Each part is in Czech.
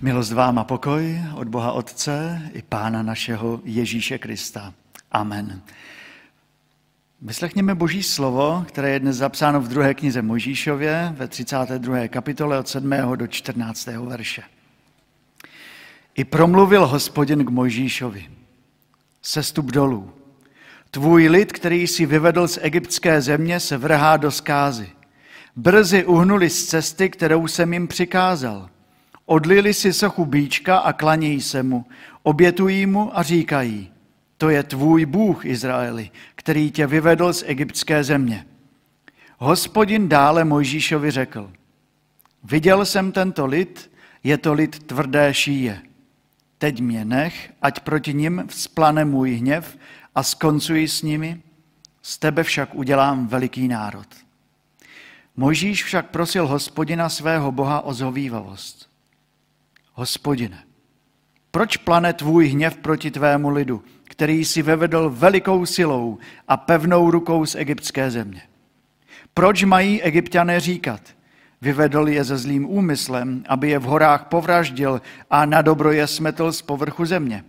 Milost vám a pokoj od Boha Otce i Pána našeho Ježíše Krista. Amen. Vyslechněme Boží slovo, které je dnes zapsáno v druhé knize Mojžíšově ve 32. kapitole od 7. do 14. verše. I promluvil hospodin k Mojžíšovi. Sestup dolů. Tvůj lid, který si vyvedl z egyptské země, se vrhá do skázy. Brzy uhnuli z cesty, kterou jsem jim přikázal – Odlili si sochu bíčka a klanějí se mu, obětují mu a říkají, to je tvůj Bůh, Izraeli, který tě vyvedl z egyptské země. Hospodin dále Mojžíšovi řekl, viděl jsem tento lid, je to lid tvrdé šíje. Teď mě nech, ať proti nim vzplane můj hněv a skoncuji s nimi, z tebe však udělám veliký národ. Mojžíš však prosil hospodina svého Boha o zhovývavost. Hospodine, proč plane tvůj hněv proti tvému lidu, který si vevedl velikou silou a pevnou rukou z egyptské země? Proč mají egyptiané říkat, vyvedl je ze zlým úmyslem, aby je v horách povraždil a na dobro je smetl z povrchu země?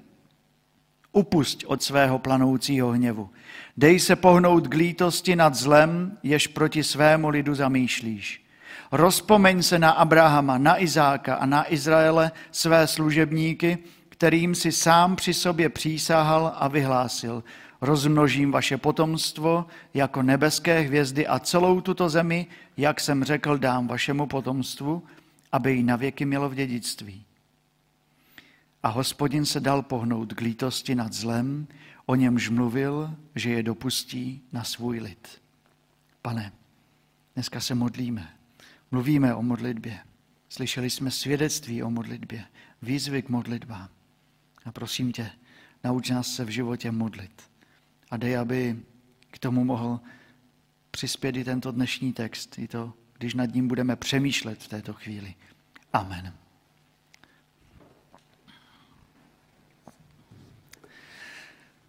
Upusť od svého planoucího hněvu. Dej se pohnout k lítosti nad zlem, jež proti svému lidu zamýšlíš. Rozpomeň se na Abrahama, na Izáka a na Izraele své služebníky, kterým si sám při sobě přísahal a vyhlásil. Rozmnožím vaše potomstvo jako nebeské hvězdy a celou tuto zemi, jak jsem řekl, dám vašemu potomstvu, aby ji navěky mělo v dědictví. A hospodin se dal pohnout k lítosti nad zlem, o němž mluvil, že je dopustí na svůj lid. Pane, dneska se modlíme Mluvíme o modlitbě. Slyšeli jsme svědectví o modlitbě, výzvy k modlitbám. A prosím tě, nauč nás se v životě modlit. A dej, aby k tomu mohl přispět i tento dnešní text, i to, když nad ním budeme přemýšlet v této chvíli. Amen.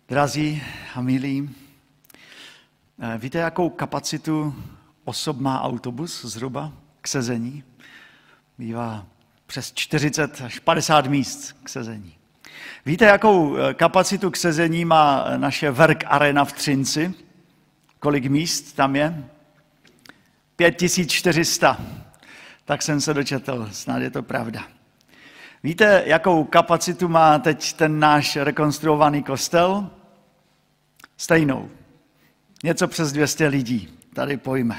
Drazí a milí, eh, víte, jakou kapacitu osob má autobus zhruba? K sezení. Bývá přes 40 až 50 míst k sezení. Víte, jakou eh, kapacitu k sezení má naše Verk Arena v Třinci? Kolik míst tam je? 5400. Tak jsem se dočetl, snad je to pravda. Víte, jakou kapacitu má teď ten náš rekonstruovaný kostel? Stejnou. Něco přes 200 lidí tady pojme.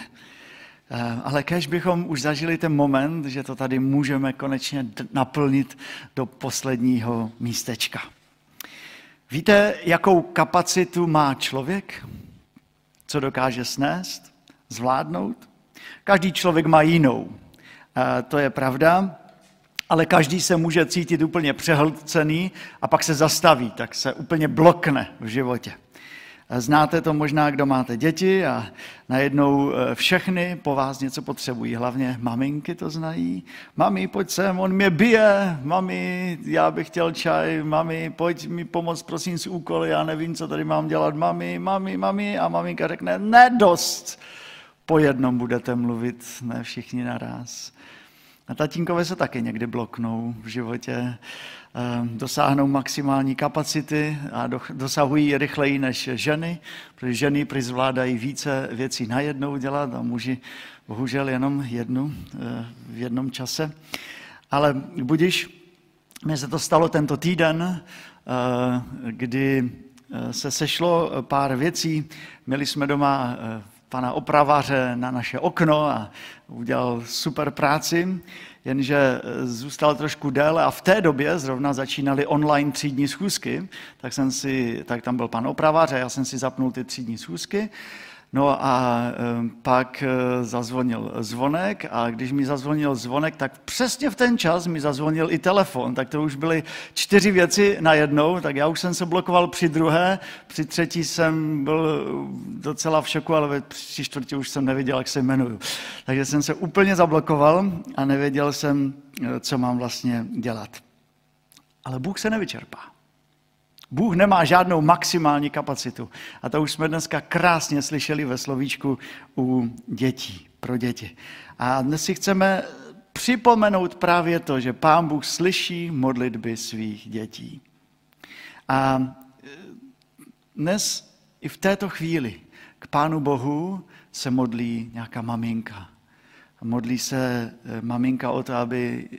Eh, ale kež bychom už zažili ten moment, že to tady můžeme konečně naplnit do posledního místečka. Víte, jakou kapacitu má člověk? Co dokáže snést, zvládnout? Každý člověk má jinou. Eh, to je pravda, ale každý se může cítit úplně přehlcený a pak se zastaví, tak se úplně blokne v životě. Znáte to možná, kdo máte děti a najednou eh, všechny po vás něco potřebují. Hlavně maminky to znají. Mami, pojď sem, on mě bije. Mami, já bych chtěl čaj. Mami, pojď mi pomoct, prosím, s úkoly. Já nevím, co tady mám dělat. Mami, mami, mami. A maminka řekne, ne dost. Po jednom budete mluvit, ne všichni naraz. A tatínkové se taky někdy bloknou v životě. Ehm, dosáhnou maximální kapacity a dosahují rychleji než ženy, protože ženy přizvládají více věcí najednou dělat a muži bohužel jenom jednu eh, v jednom čase. Ale budiš, mně se to stalo tento týden, eh, kdy eh, se sešlo pár věcí. Měli jsme doma pana opraváře na naše okno a udělal super práci jenže eh, zůstal trošku déle a v té době zrovna začínaly online třídní schůzky, tak, jsem si, tak tam byl pan opravář a já jsem si zapnul ty třídní schůzky. No a pak e, zazvonil zvonek a když mi zazvonil zvonek, tak přesně v ten čas mi zazvonil i telefon, tak to už byly čtyři věci najednou, tak já už jsem se blokoval při druhé, při třetí jsem byl docela v šoku, ale tři čtvrtě už jsem nevěděl, jak se jmenuju. Takže jsem se úplně zablokoval a nevěděl jsem, e, co mám vlastně dělat. Ale Bůh se nevyčerpá. Bůh nemá žádnou maximální kapacitu. A to už jsme dneska krásně slyšeli ve slovíčku u dětí, pro děti. A dnes si chceme připomenout právě to, že Pán Bůh slyší modlitby svých dětí. A e, dnes i v této chvíli k Pánu Bohu se modlí nějaká maminka. Modlí se e, maminka o to, aby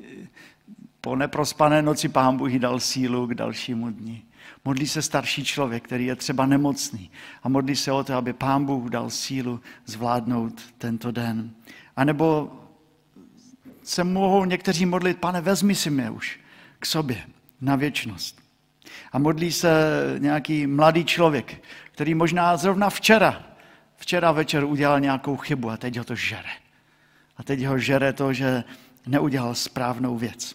po neprospané noci Pán Bůh jí dal sílu k dalšímu dni. Modlí se starší člověk, který je třeba nemocný a modlí se o to, aby Pán Bůh dal sílu zvládnout tento den. A nebo se mohou někteří modlit, pane, vezmi si mě už k sobě na věčnost. A modlí se nějaký mladý člověk, který možná zrovna včera, včera večer udělal nějakou chybu a teď ho to žere. A teď ho žere to, že neudělal správnou věc.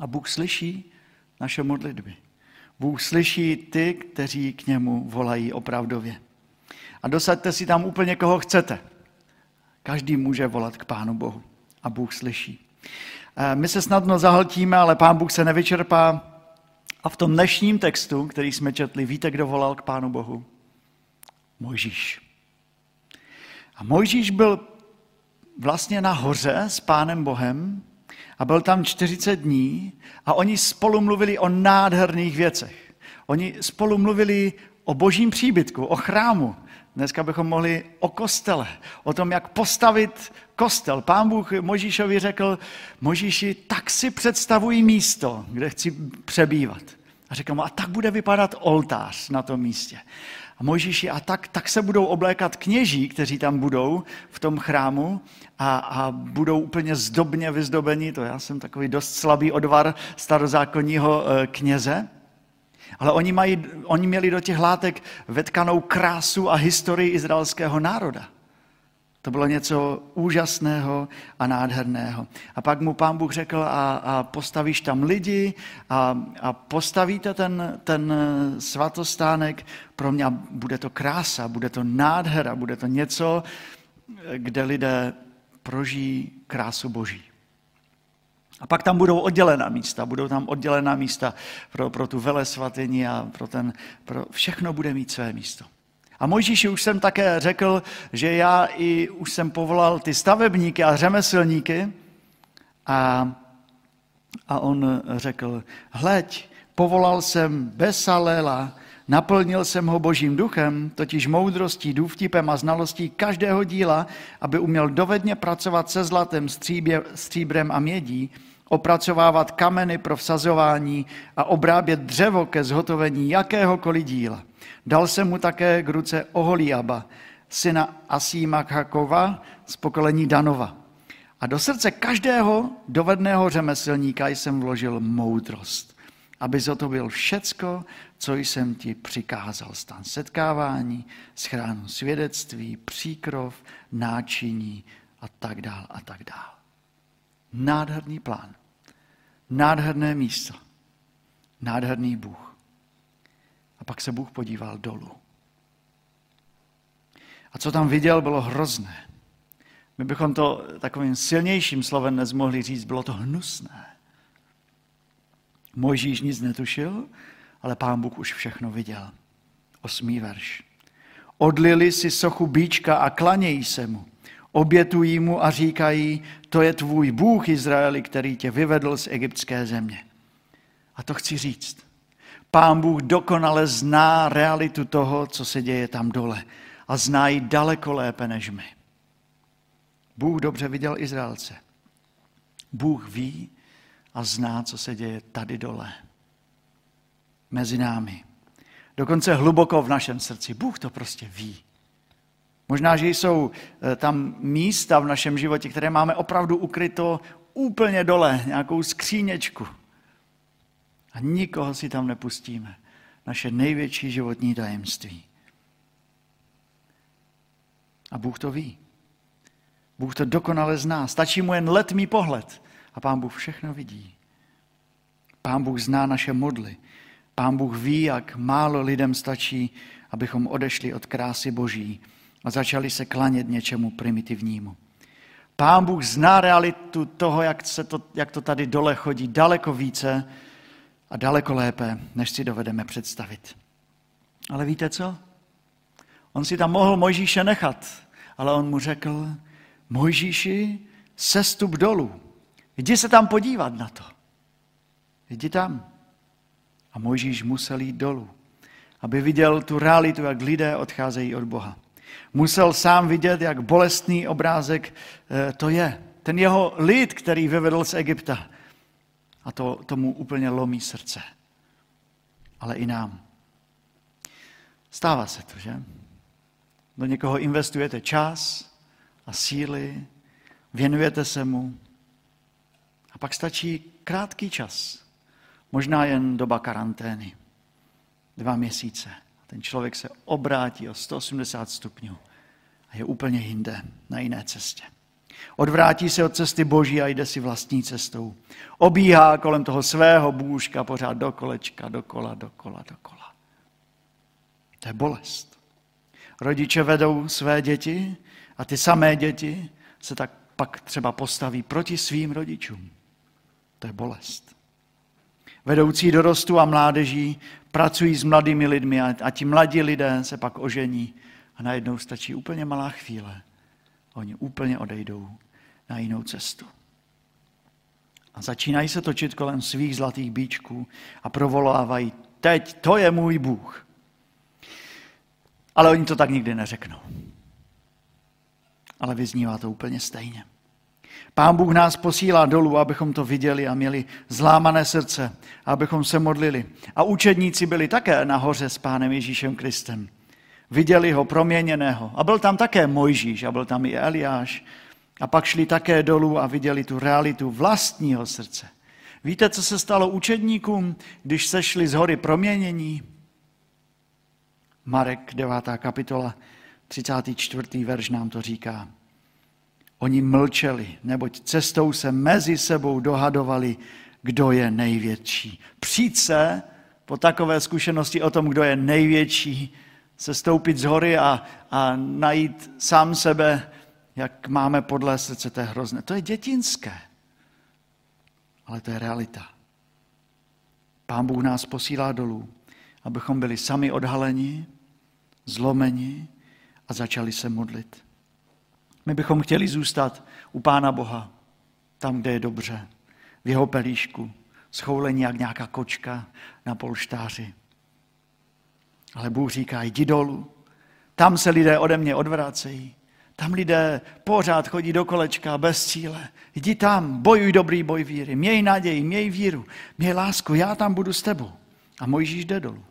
A Bůh slyší naše modlitby. Bůh slyší ty, kteří k němu volají opravdově. A dosaďte si tam úplně koho chcete. Každý může volat k Pánu Bohu a Bůh slyší. Eh, my se snadno zahltíme, ale Pán Bůh se nevyčerpá. A v tom dnešním textu, který jsme četli, víte, kdo volal k Pánu Bohu? Mojžíš. A Mojžíš byl vlastně nahoře s Pánem Bohem a byl tam 40 dní a oni spolu mluvili o nádherných věcech. Oni spolu mluvili o božím příbytku, o chrámu. Dneska bychom mohli o kostele, o tom, jak postavit kostel. Pán Bůh Možíšovi řekl, Možíši, tak si představují místo, kde chci přebývat. A řekl mu, a tak bude vypadat oltář na tom místě. A Mojžíši, a tak, tak se budou oblékat kněží, kteří tam budou v tom chrámu a, a budou úplně zdobně vyzdobeni. To já jsem takový dost slabý odvar starozákonního eh, kněze. Ale oni, mají, oni měli do těch látek vetkanou krásu a historii izraelského národa. To bylo něco úžasného a nádherného. A pak mu pán Bůh řekl, a, a postavíš tam lidi a, a postavíte ten, ten svatostánek, pro mě bude to krása, bude to nádhera, bude to něco, kde lidé prožijí krásu Boží. A pak tam budou oddělená místa, budou tam oddělená místa pro, pro tu vele svatyni a pro ten, pro, všechno bude mít své místo. A Mojžíši už jsem také řekl, že já i už jsem povolal ty stavebníky a řemeslníky a, a on řekl, hleď, povolal jsem Besalela, naplnil jsem ho božím duchem, totiž moudrostí, důvtipem a znalostí každého díla, aby uměl dovedně pracovat se zlatem, stříbě, stříbrem a mědí, opracovávat kameny pro vsazování a obrábět dřevo ke zhotovení jakéhokoliv díla. Dal jsem mu také k ruce Oholiaba, syna Asímakakova z pokolení Danova. A do srdce každého dovedného řemeslníka jsem vložil moudrost, aby byl všecko, co jsem ti přikázal. Stan setkávání, schránu svědectví, příkrov, náčiní a tak dál a tak dál. Nádherný plán. Nádherné místo. Nádherný Bůh. A pak se Bůh podíval dolů. A co tam viděl, bylo hrozné. My bychom to takovým silnějším slovem dnes mohli říct, bylo to hnusné. Mojžíš nic netušil, ale pán Bůh už všechno viděl. Osmý verš. Odlili si sochu bíčka a klanějí se mu obětují mu a říkají, to je tvůj Bůh Izraeli, který tě vyvedl z egyptské země. A to chci říct. Pán Bůh dokonale zná realitu toho, co se děje tam dole. A zná ji daleko lépe než my. Bůh dobře viděl Izraelce. Bůh ví a zná, co se děje tady dole. Mezi námi. Dokonce hluboko v našem srdci. Bůh to prostě ví. Možná, že jsou eh, tam místa v našem životě, které máme opravdu ukryto úplně dole, nějakou skříněčku. A nikoho si tam nepustíme. Naše největší životní tajemství. A Bůh to ví. Bůh to dokonale zná. Stačí mu jen letmý pohled a Pán Bůh všechno vidí. Pán Bůh zná naše modly. Pán Bůh ví, jak málo lidem stačí, abychom odešli od krásy Boží a začali se klanět něčemu primitivnímu. Pán Bůh zná realitu toho, jak, se to, jak to tady dole chodí daleko více a daleko lépe, než si dovedeme představit. Ale víte co? On si tam mohl Mojžíše nechat, ale on mu řekl, Mojžíši, sestup dolů, Jdi se tam podívat na to. Jdi tam. A Mojžíš musel jít dolů, aby viděl tu realitu, jak lidé odcházejí od Boha. Musel sám vidět, jak bolestný obrázek eh, to je. Ten jeho lid, který vyvedl z Egypta. A to tomu úplně lomí srdce. Ale i nám. Stává se to, že? Do někoho investujete čas a síly, věnujete se mu a pak stačí krátký čas, možná jen doba karantény, dva měsíce. Ten člověk se obrátí o 180 stupňů a je úplně jinde, na jiné cestě. Odvrátí se od cesty boží a jde si vlastní cestou. Obíhá kolem toho svého bůžka pořád do kolečka, dokola, dokola, dokola. To je bolest. Rodiče vedou své děti a ty samé děti se tak pak třeba postaví proti svým rodičům. To je bolest. Vedoucí dorostu a mládeží pracují s mladými lidmi a, a ti mladí lidé se pak ožení a najednou stačí úplně malá chvíle. Oni úplně odejdou na jinou cestu. A začínají se točit kolem svých zlatých bíčků a provolávají, teď to je můj Bůh. Ale oni to tak nikdy neřeknou. Ale vyznívá to úplně stejně. Pán Bůh nás posílá dolů, abychom to viděli a měli zlámané srdce, abychom se modlili. A učedníci byli také nahoře s Pánem Ježíšem Kristem. Viděli ho proměněného. A byl tam také Mojžíš, a byl tam i Eliáš. A pak šli také dolů a viděli tu realitu vlastního srdce. Víte, co se stalo učedníkům, když sešli z hory proměnění? Marek 9. kapitola, 34. verš nám to říká. Oni mlčeli, neboť cestou se mezi sebou dohadovali, kdo je největší. Přijít se po takové zkušenosti o tom, kdo je největší, se stoupit z hory a, a najít sám sebe, jak máme podle srdce, to je hrozné. To je dětinské, ale to je realita. Pán Bůh nás posílá dolů, abychom byli sami odhaleni, zlomeni a začali se modlit. My bychom chtěli zůstat u Pána Boha, tam, kde je dobře, v jeho pelíšku, schoulení jak nějaká kočka na polštáři. Ale Bůh říká, jdi dolů, tam se lidé ode mě odvracejí, tam lidé pořád chodí do kolečka bez cíle. Jdi tam, bojuj dobrý boj víry, měj naději, měj víru, měj lásku, já tam budu s tebou. A Mojžíš jde dolů.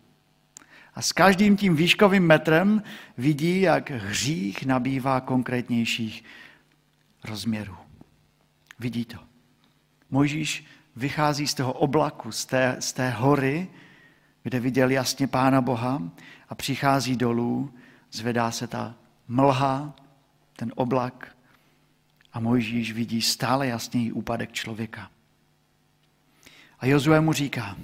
A s každým tím výškovým metrem vidí, jak hřích nabývá konkrétnějších rozměrů. Vidí to. Mojžíš vychází z toho oblaku, z té, z té hory, kde viděl jasně Pána Boha a přichází dolů, zvedá se ta mlha, ten oblak a Mojžíš vidí stále jasněji úpadek člověka. A Jozue mu říká,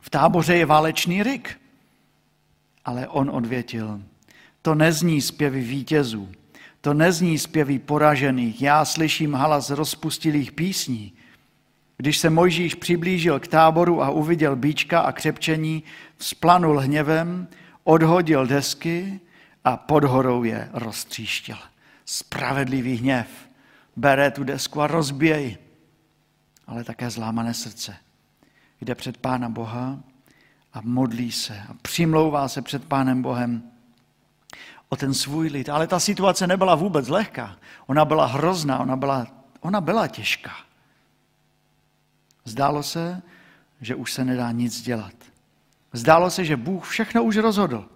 v táboře je válečný ryk. Ale on odvětil, to nezní zpěvy vítězů, to nezní zpěvy poražených, já slyším halas rozpustilých písní. Když se Mojžíš přiblížil k táboru a uviděl bíčka a křepčení, vzplanul hněvem, odhodil desky a pod horou je roztříštil. Spravedlivý hněv bere tu desku a rozběj, ale také zlámané srdce jde před Pána Boha a modlí se a přimlouvá se před Pánem Bohem o ten svůj lid. Ale ta situace nebyla vůbec lehká. Ona byla hrozná, ona byla, ona byla těžká. Zdálo se, že už se nedá nic dělat. Zdálo se, že Bůh všechno už rozhodl.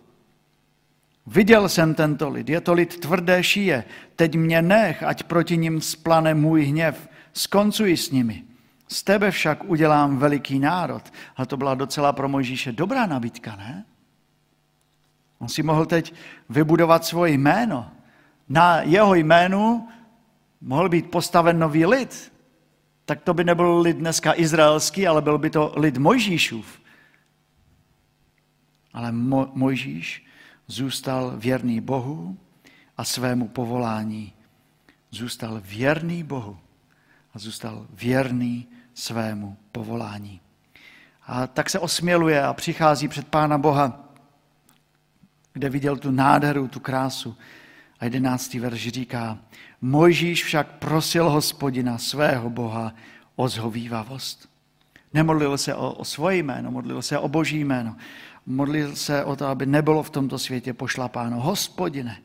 Viděl jsem tento lid, je to lid tvrdé šíje, teď mě nech, ať proti ním splane můj hněv, skoncuji s nimi. Z tebe však udělám veliký národ. A to byla docela pro Mojžíše dobrá nabídka, ne? On si mohl teď vybudovat svoje jméno. Na jeho jménu mohl být postaven nový lid. Tak to by nebyl lid dneska izraelský, ale byl by to lid Mojžíšův. Ale Mo- Mojžíš zůstal věrný Bohu a svému povolání. Zůstal věrný Bohu a zůstal věrný svému povolání. A tak se osměluje a přichází před Pána Boha, kde viděl tu nádheru, tu krásu. A jedenáctý verš říká, Mojžíš však prosil hospodina svého Boha o zhovývavost. Nemodlil se o, o svoje jméno, modlil se o boží jméno. Modlil se o to, aby nebylo v tomto světě pošlapáno. Hospodine,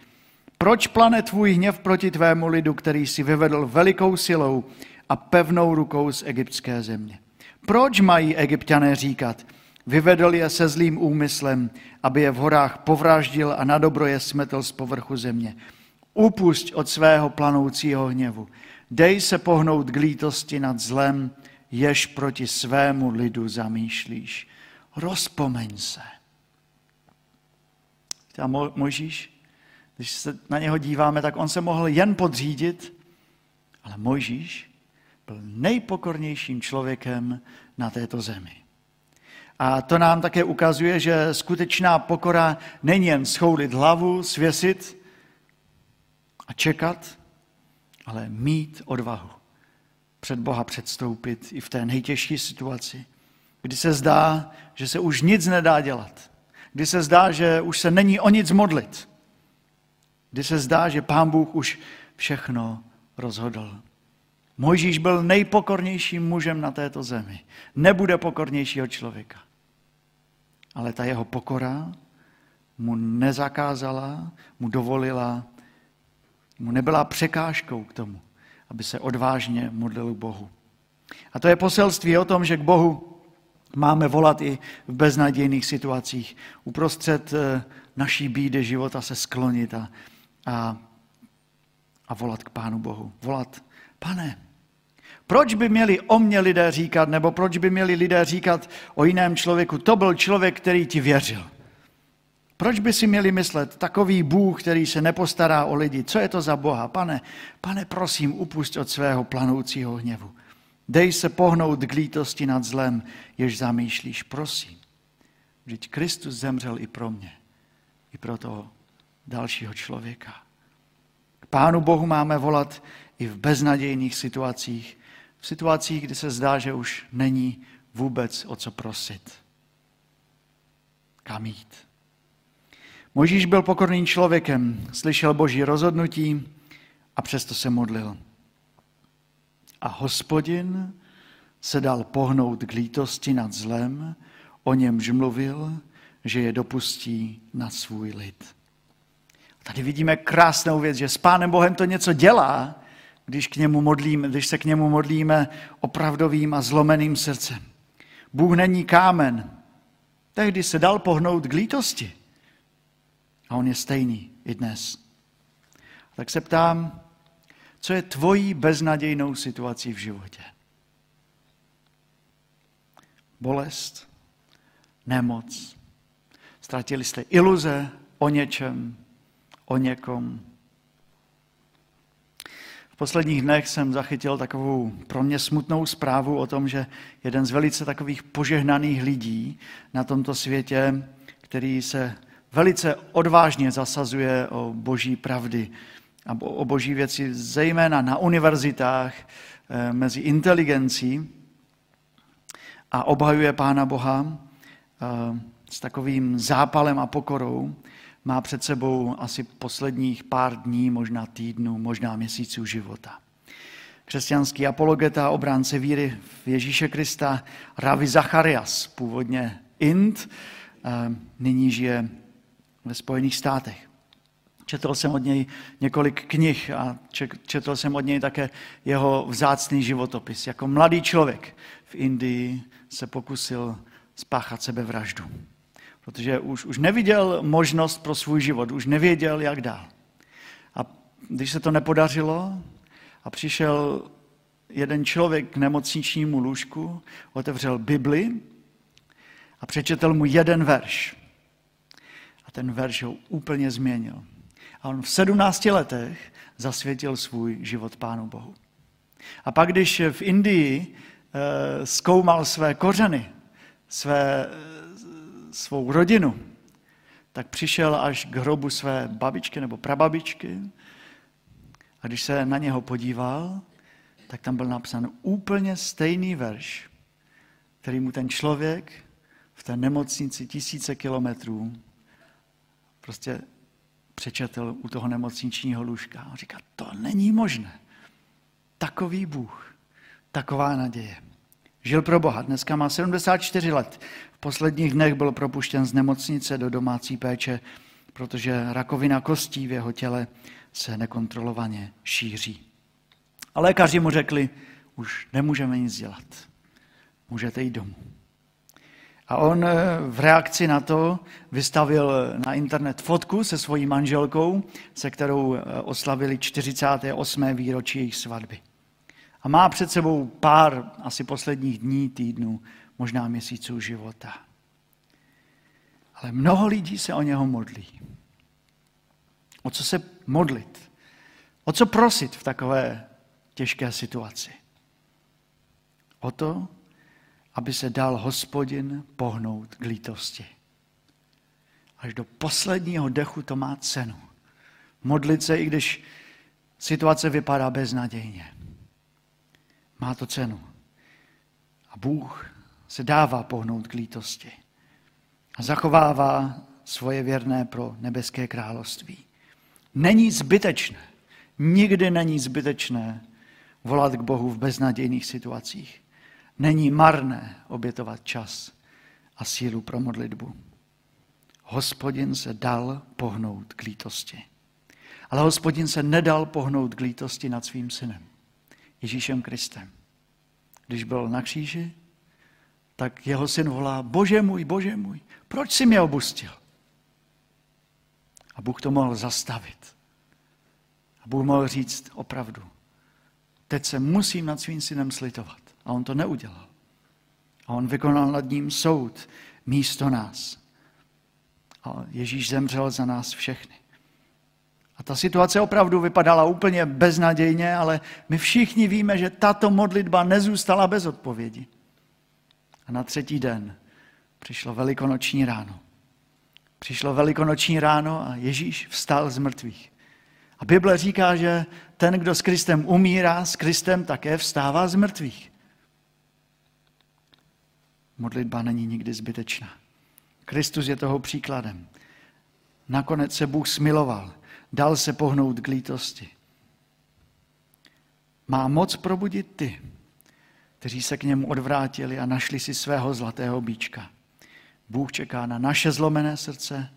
proč plane tvůj hněv proti tvému lidu, který si vyvedl velikou silou a pevnou rukou z egyptské země? Proč mají egyptiané říkat, vyvedl je se zlým úmyslem, aby je v horách povraždil a na dobro je smetl z povrchu země? Upusť od svého planoucího hněvu. Dej se pohnout k lítosti nad zlem, jež proti svému lidu zamýšlíš. Rozpomeň se. A Mojžíš, když se na něho díváme, tak on se mohl jen podřídit, ale Mojžíš byl nejpokornějším člověkem na této zemi. A to nám také ukazuje, že skutečná pokora není jen schoulit hlavu, svěsit a čekat, ale mít odvahu před Boha předstoupit i v té nejtěžší situaci, kdy se zdá, že se už nic nedá dělat, kdy se zdá, že už se není o nic modlit, kdy se zdá, že Pán Bůh už všechno rozhodl. Mojžíš byl nejpokornějším mužem na této zemi. Nebude pokornějšího člověka. Ale ta jeho pokora mu nezakázala, mu dovolila, mu nebyla překážkou k tomu, aby se odvážně modlil k Bohu. A to je poselství o tom, že k Bohu máme volat i v beznadějných situacích. Uprostřed eh, naší bídy života se sklonit a, a, a volat k Pánu Bohu. Volat, pane, proč by měli o mě lidé říkat, nebo proč by měli lidé říkat o jiném člověku, to byl člověk, který ti věřil. Proč by si měli myslet, takový Bůh, který se nepostará o lidi, co je to za Boha? Pane, pane, prosím, upust od svého planoucího hněvu. Dej se pohnout k lítosti nad zlem, jež zamýšlíš, prosím. Vždyť Kristus zemřel i pro mě, i pro toho dalšího člověka. K Pánu Bohu máme volat i v beznadějných situacích, v situacích, kdy se zdá, že už není vůbec o co prosit. Kam jít? Možíš byl pokorným člověkem, slyšel boží rozhodnutí a přesto se modlil. A hospodin se dal pohnout k lítosti nad zlem, o němž mluvil, že je dopustí na svůj lid. Tady vidíme krásnou věc, že s Pánem Bohem to něco dělá, když, k němu modlíme, když se k němu modlíme opravdovým a zlomeným srdcem. Bůh není kámen. Tehdy se dal pohnout k lítosti. A on je stejný i dnes. Tak se ptám, co je tvojí beznadějnou situací v životě? Bolest, nemoc, ztratili jste iluze o něčem, o někom. Posledních dnech jsem zachytil takovou pro mě smutnou zprávu o tom, že jeden z velice takových požehnaných lidí na tomto světě, který se velice odvážně zasazuje o boží pravdy a o boží věci, zejména na univerzitách, eh, mezi inteligencí a obhajuje Pána Boha eh, s takovým zápalem a pokorou. Má před sebou asi posledních pár dní, možná týdnů, možná měsíců života. Křesťanský apologeta, obránce víry v Ježíše Krista, Ravi Zacharias, původně Ind, nyní žije ve Spojených státech. Četl jsem od něj několik knih a četl jsem od něj také jeho vzácný životopis. Jako mladý člověk v Indii se pokusil spáchat sebevraždu, protože už, už neviděl možnost pro svůj život, už nevěděl, jak dál. A když se to nepodařilo a přišel jeden člověk k nemocničnímu lůžku, otevřel Bibli a přečetl mu jeden verš ten verš ho úplně změnil. A on v 17 letech zasvětil svůj život Pánu Bohu. A pak, když v Indii e, zkoumal své kořeny, své, svou rodinu, tak přišel až k hrobu své babičky nebo prababičky a když se na něho podíval, tak tam byl napsán úplně stejný verš, který mu ten člověk v té nemocnici tisíce kilometrů prostě přečetl u toho nemocničního lůžka. A říká, to není možné. Takový Bůh, taková naděje. Žil pro Boha, dneska má 74 let. V posledních dnech byl propuštěn z nemocnice do domácí péče, protože rakovina kostí v jeho těle se nekontrolovaně šíří. A lékaři mu řekli, už nemůžeme nic dělat. Můžete jít domů. A on eh, v reakci na to vystavil na internet fotku se svojí manželkou, se kterou eh, oslavili 48. výročí jejich svatby. A má před sebou pár asi posledních dní, týdnů, možná měsíců života. Ale mnoho lidí se o něho modlí. O co se modlit? O co prosit v takové těžké situaci? O to, aby se dal hospodin pohnout k lítosti. Až do posledního dechu to má cenu. Modlit se, i když situace vypadá beznadějně. Má to cenu. A Bůh se dává pohnout k lítosti. A zachovává svoje věrné pro nebeské království. Není zbytečné, nikdy není zbytečné volat k Bohu v beznadějných situacích. Není marné obětovat čas a sílu pro modlitbu. Hospodin se dal pohnout k lítosti. Ale hospodin se nedal pohnout k lítosti nad svým synem, Ježíšem Kristem. Když byl na kříži, tak jeho syn volá, bože můj, bože můj, proč jsi mě obustil? A Bůh to mohl zastavit. A Bůh mohl říct opravdu, teď se musím nad svým synem slitovat. A on to neudělal. A on vykonal nad ním soud místo nás. A Ježíš zemřel za nás všechny. Ta situace opravdu vypadala úplně beznadějně, ale my všichni víme, že tato modlitba nezůstala bez odpovědi. A na třetí den přišlo velikonoční ráno. Přišlo velikonoční ráno a Ježíš vstal z mrtvých. A Bible říká, že ten, kdo s Kristem umírá, s Kristem také vstává z mrtvých. Modlitba není nikdy zbytečná. Kristus je toho příkladem. Nakonec se Bůh smiloval, dal se pohnout k lítosti. Má moc probudit ty, kteří se k němu odvrátili a našli si svého zlatého bíčka. Bůh čeká na naše zlomené srdce,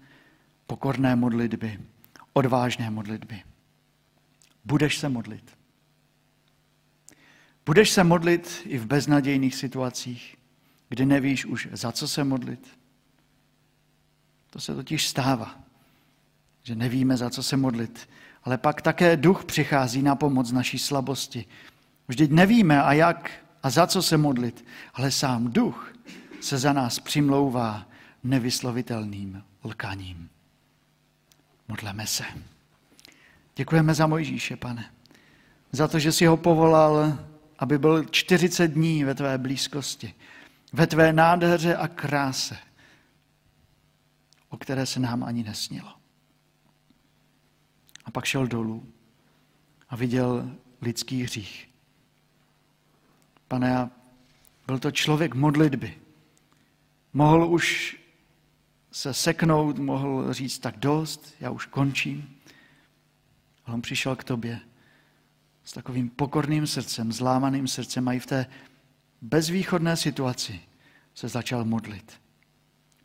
pokorné modlitby, odvážné modlitby. Budeš se modlit. Budeš se modlit i v beznadějných situacích, kdy nevíš už, za co se modlit. To se totiž stává, že nevíme, za co se modlit. Ale pak také duch přichází na pomoc naší slabosti. Vždyť nevíme, a jak a za co se modlit, ale sám duch se za nás přimlouvá nevyslovitelným lkaním. Modleme se. Děkujeme za Mojžíše, pane. Za to, že jsi ho povolal, aby byl 40 dní ve tvé blízkosti ve tvé nádheře a kráse, o které se nám ani nesnilo. A pak šel dolů a viděl lidský hřích. Pane, byl to člověk modlitby. Mohl už se seknout, mohl říct tak dost, já už končím. Ale on přišel k tobě s takovým pokorným srdcem, zlámaným srdcem a i v té bezvýchodné situaci se začal modlit.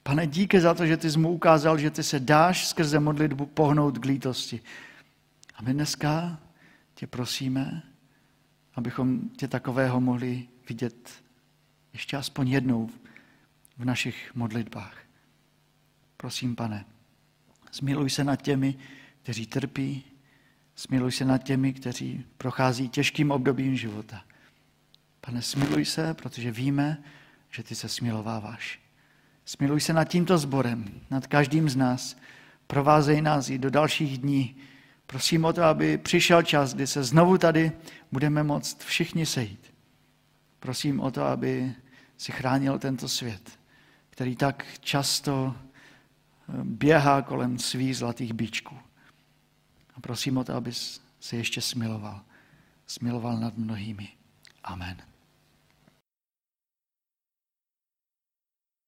Pane, díky za to, že ty jsi mu ukázal, že ty se dáš skrze modlitbu pohnout k lítosti. A my dneska tě prosíme, abychom tě takového mohli vidět ještě aspoň jednou v našich modlitbách. Prosím, pane, smiluj se nad těmi, kteří trpí, smiluj se nad těmi, kteří prochází těžkým obdobím života. Pane, smiluj se, protože víme, že ty se smilováváš. Smiluj se nad tímto sborem, nad každým z nás. Provázej nás i do dalších dní. Prosím o to, aby přišel čas, kdy se znovu tady budeme moct všichni sejít. Prosím o to, aby si chránil tento svět, který tak často eh, běhá kolem svých zlatých bíčků. A prosím o to, aby se ještě smiloval. Smiloval nad mnohými. Amen.